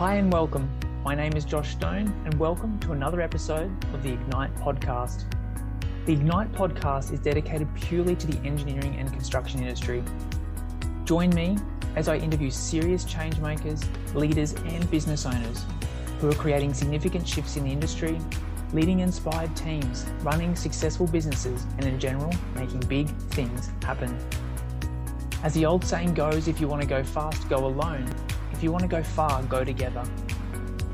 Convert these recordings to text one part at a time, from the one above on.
Hi and welcome. My name is Josh Stone, and welcome to another episode of the Ignite podcast. The Ignite podcast is dedicated purely to the engineering and construction industry. Join me as I interview serious change makers, leaders, and business owners who are creating significant shifts in the industry, leading inspired teams, running successful businesses, and in general, making big things happen. As the old saying goes, if you want to go fast, go alone. If you want to go far, go together.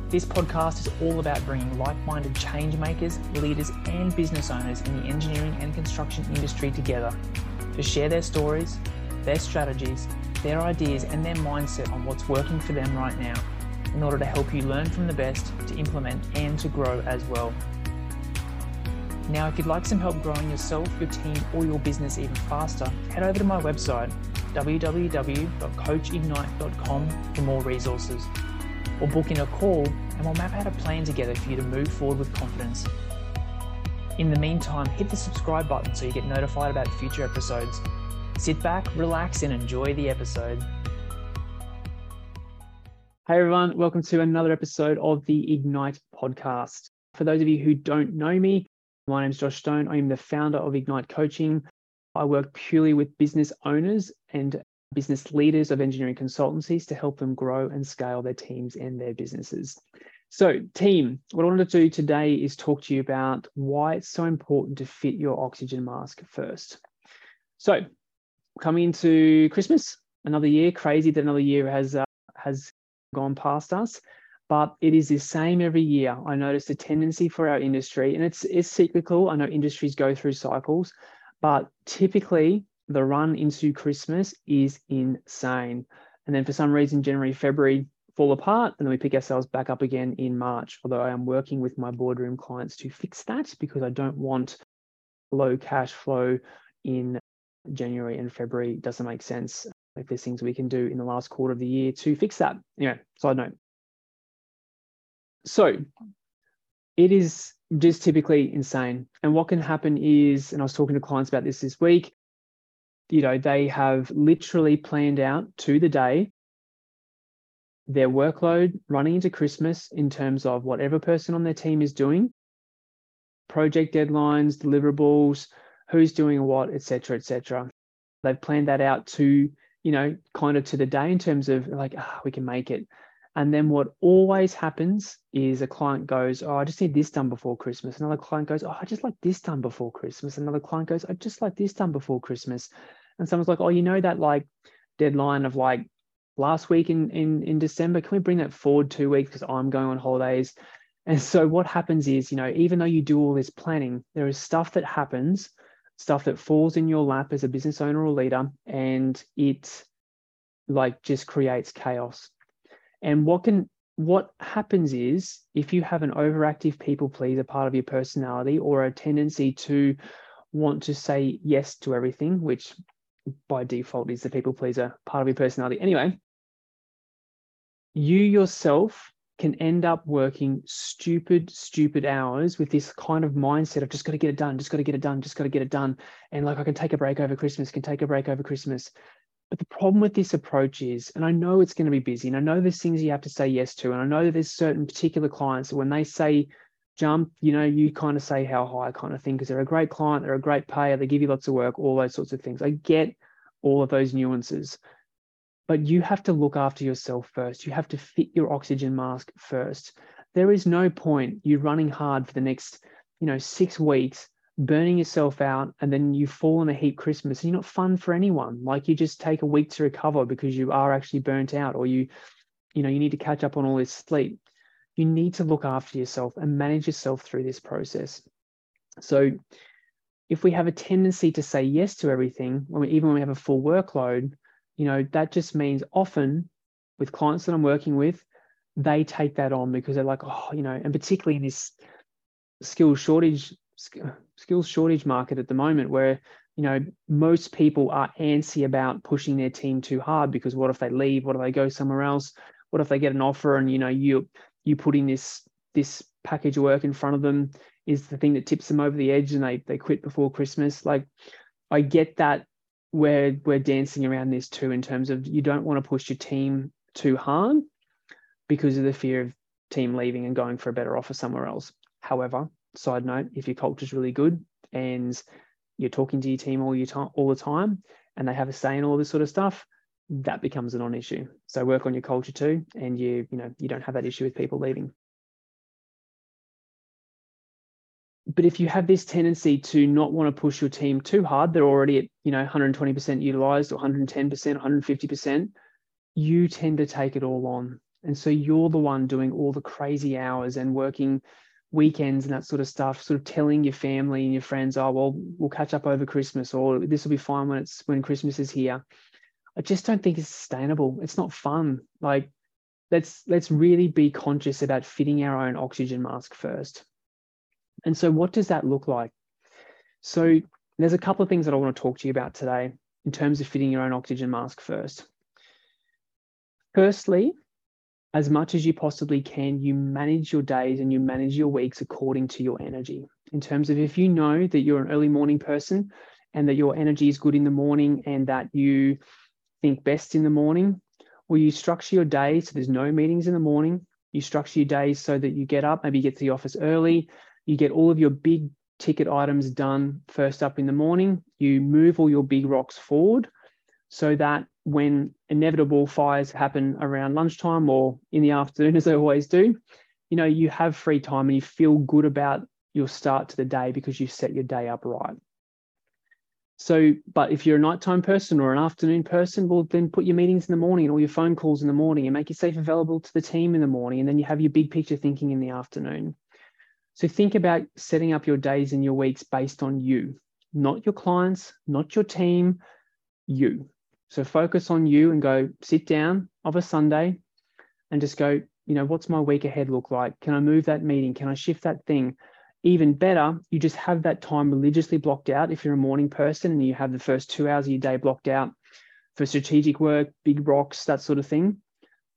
This podcast is all about bringing like minded change makers, leaders, and business owners in the engineering and construction industry together to share their stories, their strategies, their ideas, and their mindset on what's working for them right now in order to help you learn from the best, to implement, and to grow as well. Now, if you'd like some help growing yourself, your team, or your business even faster, head over to my website, www.coachignite.com, for more resources. Or book in a call and we'll map out a plan together for you to move forward with confidence. In the meantime, hit the subscribe button so you get notified about future episodes. Sit back, relax, and enjoy the episode. Hey everyone, welcome to another episode of the Ignite podcast. For those of you who don't know me, my name is Josh Stone. I am the founder of Ignite Coaching. I work purely with business owners and business leaders of engineering consultancies to help them grow and scale their teams and their businesses. So, team, what I wanted to do today is talk to you about why it's so important to fit your oxygen mask first. So, coming into Christmas, another year, crazy that another year has uh, has gone past us, but it is the same every year. I noticed a tendency for our industry, and it's it's cyclical. I know industries go through cycles, but typically the run into Christmas is insane. And then for some reason, January, February fall apart, and then we pick ourselves back up again in March. Although I am working with my boardroom clients to fix that because I don't want low cash flow in January and February. It doesn't make sense if there's things we can do in the last quarter of the year to fix that. Anyway, side note. So it is just typically insane. And what can happen is, and I was talking to clients about this this week, you know, they have literally planned out to the day their workload running into Christmas in terms of whatever person on their team is doing, project deadlines, deliverables, who's doing what, etc., etc. They've planned that out to, you know, kind of to the day in terms of like, ah, we can make it. And then what always happens is a client goes, Oh, I just need this done before Christmas. Another client goes, Oh, I just like this done before Christmas. Another client goes, I just like this done before Christmas. And someone's like, Oh, you know that like deadline of like last week in in, in December? Can we bring that forward two weeks because I'm going on holidays? And so what happens is, you know, even though you do all this planning, there is stuff that happens, stuff that falls in your lap as a business owner or leader, and it like just creates chaos and what can what happens is if you have an overactive people pleaser part of your personality or a tendency to want to say yes to everything, which by default is the people pleaser part of your personality. Anyway, you yourself can end up working stupid, stupid hours with this kind of mindset of just got to get it done, just got to get it done, just got to get it done. And like I can take a break over Christmas, can take a break over Christmas. But the problem with this approach is, and I know it's going to be busy, and I know there's things you have to say yes to, and I know there's certain particular clients that when they say jump, you know, you kind of say how high kind of thing because they're a great client, they're a great payer, they give you lots of work, all those sorts of things. I get all of those nuances, but you have to look after yourself first. You have to fit your oxygen mask first. There is no point you running hard for the next, you know, six weeks burning yourself out and then you fall in a heap Christmas and you're not fun for anyone. Like you just take a week to recover because you are actually burnt out or you, you know, you need to catch up on all this sleep. You need to look after yourself and manage yourself through this process. So if we have a tendency to say yes to everything, when we, even when we have a full workload, you know, that just means often with clients that I'm working with, they take that on because they're like, oh, you know, and particularly in this skill shortage skills shortage market at the moment where you know most people are antsy about pushing their team too hard because what if they leave? What if they go somewhere else? What if they get an offer and you know you you putting this this package work in front of them is the thing that tips them over the edge and they they quit before christmas? Like i get that we're we're dancing around this too in terms of you don't want to push your team too hard because of the fear of team leaving and going for a better offer somewhere else. However, side note, if your culture is really good and you're talking to your team all your time all the time and they have a say in all this sort of stuff, that becomes a non-issue. So work on your culture too, and you you know you don't have that issue with people leaving. But if you have this tendency to not want to push your team too hard, they're already at you know 120% utilized or 110%, 150%, you tend to take it all on. And so you're the one doing all the crazy hours and working weekends and that sort of stuff, sort of telling your family and your friends, oh, well, we'll catch up over Christmas or this will be fine when it's when Christmas is here. I just don't think it's sustainable. It's not fun. Like let's let's really be conscious about fitting our own oxygen mask first. And so what does that look like? So there's a couple of things that I want to talk to you about today in terms of fitting your own oxygen mask first. Firstly, as much as you possibly can, you manage your days and you manage your weeks according to your energy. In terms of if you know that you're an early morning person and that your energy is good in the morning and that you think best in the morning, well, you structure your day so there's no meetings in the morning. You structure your days so that you get up, maybe you get to the office early, you get all of your big ticket items done first up in the morning. You move all your big rocks forward so that when inevitable fires happen around lunchtime or in the afternoon, as they always do, you know, you have free time and you feel good about your start to the day because you set your day up right. So, but if you're a nighttime person or an afternoon person, well, then put your meetings in the morning and all your phone calls in the morning and make yourself available to the team in the morning. And then you have your big picture thinking in the afternoon. So think about setting up your days and your weeks based on you, not your clients, not your team, you. So focus on you and go sit down of a Sunday and just go, you know, what's my week ahead look like? Can I move that meeting? Can I shift that thing? Even better, you just have that time religiously blocked out if you're a morning person and you have the first two hours of your day blocked out for strategic work, big rocks, that sort of thing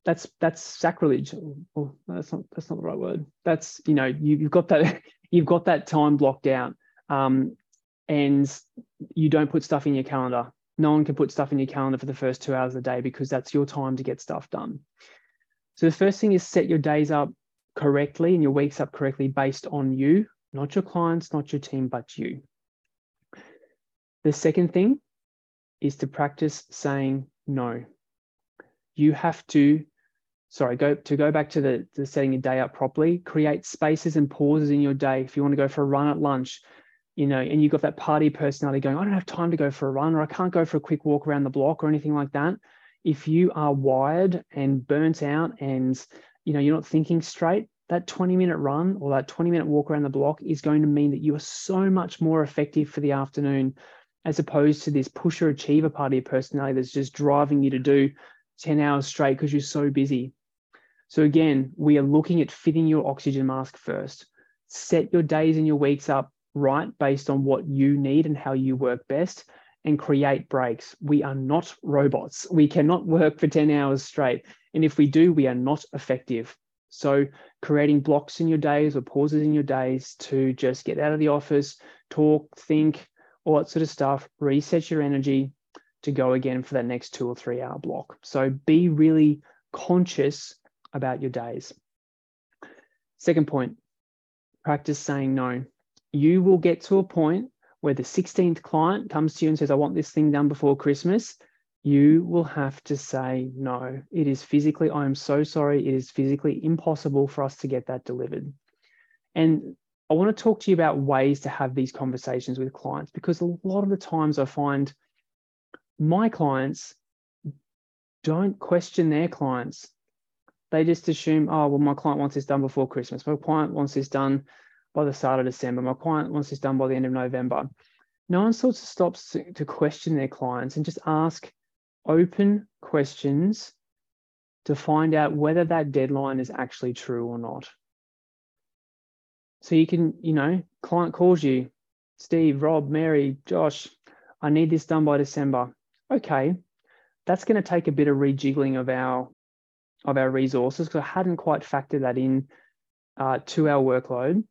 that's that's sacrilege. Well, that's not that's not the right word. That's you know you, have got that you've got that time blocked out, um, and you don't put stuff in your calendar. No one can put stuff in your calendar for the first two hours of the day because that's your time to get stuff done. So the first thing is set your days up correctly and your weeks up correctly based on you, not your clients, not your team, but you. The second thing is to practice saying no you have to sorry go to go back to the, the setting your day up properly create spaces and pauses in your day if you want to go for a run at lunch you know and you've got that party personality going i don't have time to go for a run or i can't go for a quick walk around the block or anything like that if you are wired and burnt out and you know you're not thinking straight that 20 minute run or that 20 minute walk around the block is going to mean that you are so much more effective for the afternoon as opposed to this pusher achiever party personality that's just driving you to do 10 hours straight because you're so busy. So, again, we are looking at fitting your oxygen mask first. Set your days and your weeks up right based on what you need and how you work best and create breaks. We are not robots. We cannot work for 10 hours straight. And if we do, we are not effective. So, creating blocks in your days or pauses in your days to just get out of the office, talk, think, all that sort of stuff, reset your energy, to go again for that next two or three hour block. So be really conscious about your days. Second point, practice saying no. You will get to a point where the 16th client comes to you and says, I want this thing done before Christmas. You will have to say no. It is physically, I am so sorry. It is physically impossible for us to get that delivered. And I want to talk to you about ways to have these conversations with clients because a lot of the times I find my clients don't question their clients. They just assume, oh, well, my client wants this done before Christmas. My client wants this done by the start of December. My client wants this done by the end of November. No one sort of stops to, to question their clients and just ask open questions to find out whether that deadline is actually true or not. So you can, you know, client calls you, Steve, Rob, Mary, Josh, I need this done by December okay, that's going to take a bit of rejiggling of our of our resources because I hadn't quite factored that in uh, to our workload.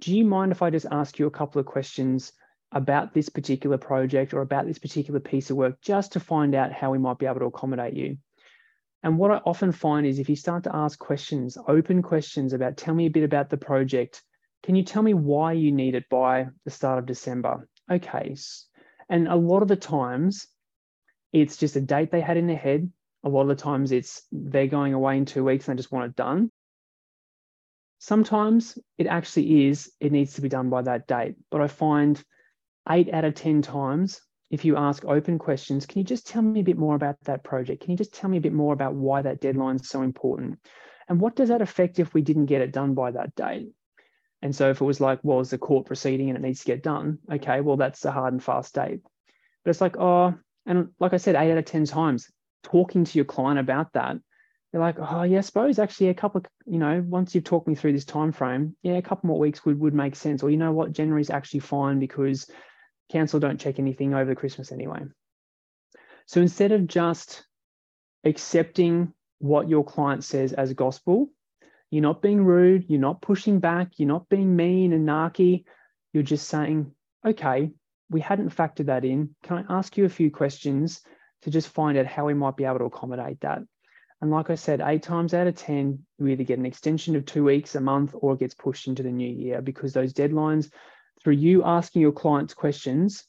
Do you mind if I just ask you a couple of questions about this particular project or about this particular piece of work just to find out how we might be able to accommodate you? And what I often find is if you start to ask questions, open questions about, tell me a bit about the project. Can you tell me why you need it by the start of December? Okay. And a lot of the times, it's just a date they had in their head. A lot of the times, it's they're going away in two weeks and they just want it done. Sometimes it actually is, it needs to be done by that date. But I find eight out of 10 times, if you ask open questions, can you just tell me a bit more about that project? Can you just tell me a bit more about why that deadline is so important? And what does that affect if we didn't get it done by that date? And so if it was like, well, it's a court proceeding and it needs to get done, okay, well, that's a hard and fast date. But it's like, oh, and like I said, eight out of 10 times, talking to your client about that, they're like, oh yeah, I suppose actually a couple of, you know, once you've talked me through this time frame, yeah, a couple more weeks would, would make sense. Or you know what, January is actually fine because council don't check anything over Christmas anyway. So instead of just accepting what your client says as gospel, you're not being rude, you're not pushing back, you're not being mean and narky. You're just saying, okay, we hadn't factored that in. Can I ask you a few questions to just find out how we might be able to accommodate that? And like I said, eight times out of 10, you either get an extension of two weeks, a month, or it gets pushed into the new year because those deadlines through you asking your clients questions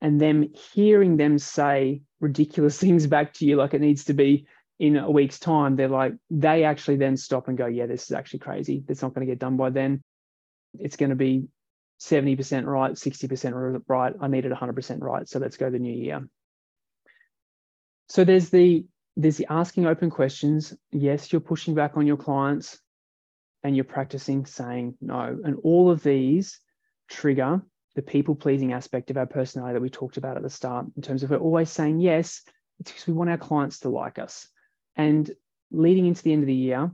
and them hearing them say ridiculous things back to you like it needs to be in a week's time they're like they actually then stop and go yeah this is actually crazy. It's not going to get done by then. It's going to be 70% right 60% right. I need it 100% right. So let's go the new year. So there's the there's the asking open questions. Yes you're pushing back on your clients and you're practicing saying no. And all of these trigger the people pleasing aspect of our personality that we talked about at the start in terms of we're always saying yes it's because we want our clients to like us. And leading into the end of the year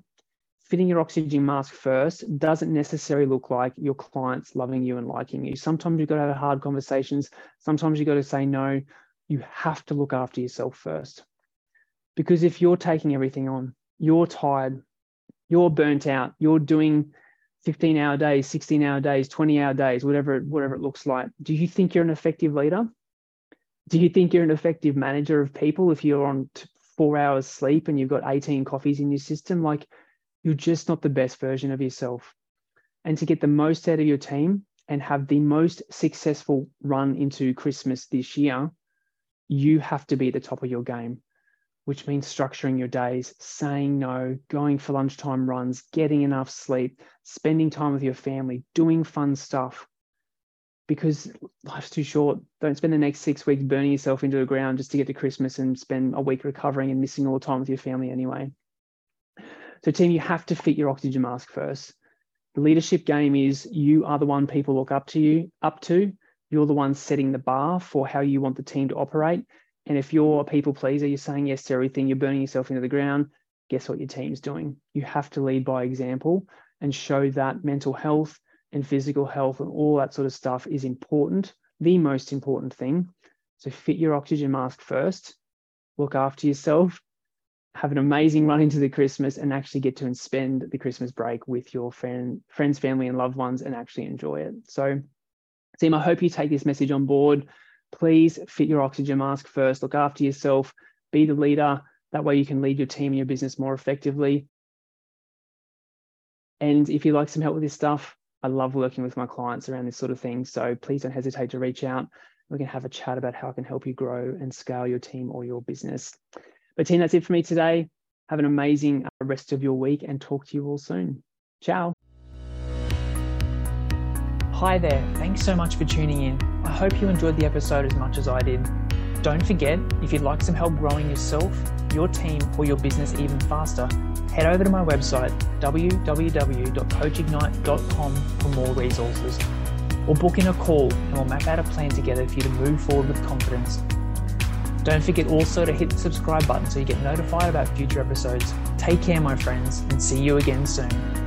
fitting your oxygen mask first doesn't necessarily look like your clients loving you and liking you. Sometimes you've got to have hard conversations. Sometimes you've got to say no. You have to look after yourself first because if you're taking everything on you're tired you're burnt out you're doing 15 hour days, 16 hour days, 20 hour days, whatever, whatever it looks like. Do you think you're an effective leader? Do you think you're an effective manager of people if you're on four hours sleep and you've got 18 coffees in your system? Like you're just not the best version of yourself. And to get the most out of your team and have the most successful run into Christmas this year, you have to be at the top of your game which means structuring your days, saying no, going for lunchtime runs, getting enough sleep, spending time with your family, doing fun stuff. Because life's too short. Don't spend the next six weeks burning yourself into the ground just to get to Christmas and spend a week recovering and missing all the time with your family anyway. So, team, you have to fit your oxygen mask first. The leadership game is you are the one people look up to you, up to. You're the one setting the bar for how you want the team to operate. And if you're a people pleaser, you're saying yes to everything, you're burning yourself into the ground, guess what your team's doing? You have to lead by example and show that mental health and physical health and all that sort of stuff is important, the most important thing. So fit your oxygen mask first, look after yourself, have an amazing run into the Christmas, and actually get to spend the Christmas break with your friend, friends, family, and loved ones and actually enjoy it. So, team, I hope you take this message on board please fit your oxygen mask first. Look after yourself, be the leader. That way you can lead your team and your business more effectively. And if you'd like some help with this stuff, I love working with my clients around this sort of thing. So please don't hesitate to reach out. We can have a chat about how I can help you grow and scale your team or your business. But, team, that's it for me today. Have an amazing uh, rest of your week and talk to you all soon. Ciao. Hi there, thanks so much for tuning in. I hope you enjoyed the episode as much as I did. Don't forget, if you'd like some help growing yourself, your team, or your business even faster, head over to my website, www.coachignite.com for more resources. Or book in a call and we'll map out a plan together for you to move forward with confidence. Don't forget also to hit the subscribe button so you get notified about future episodes. Take care, my friends, and see you again soon.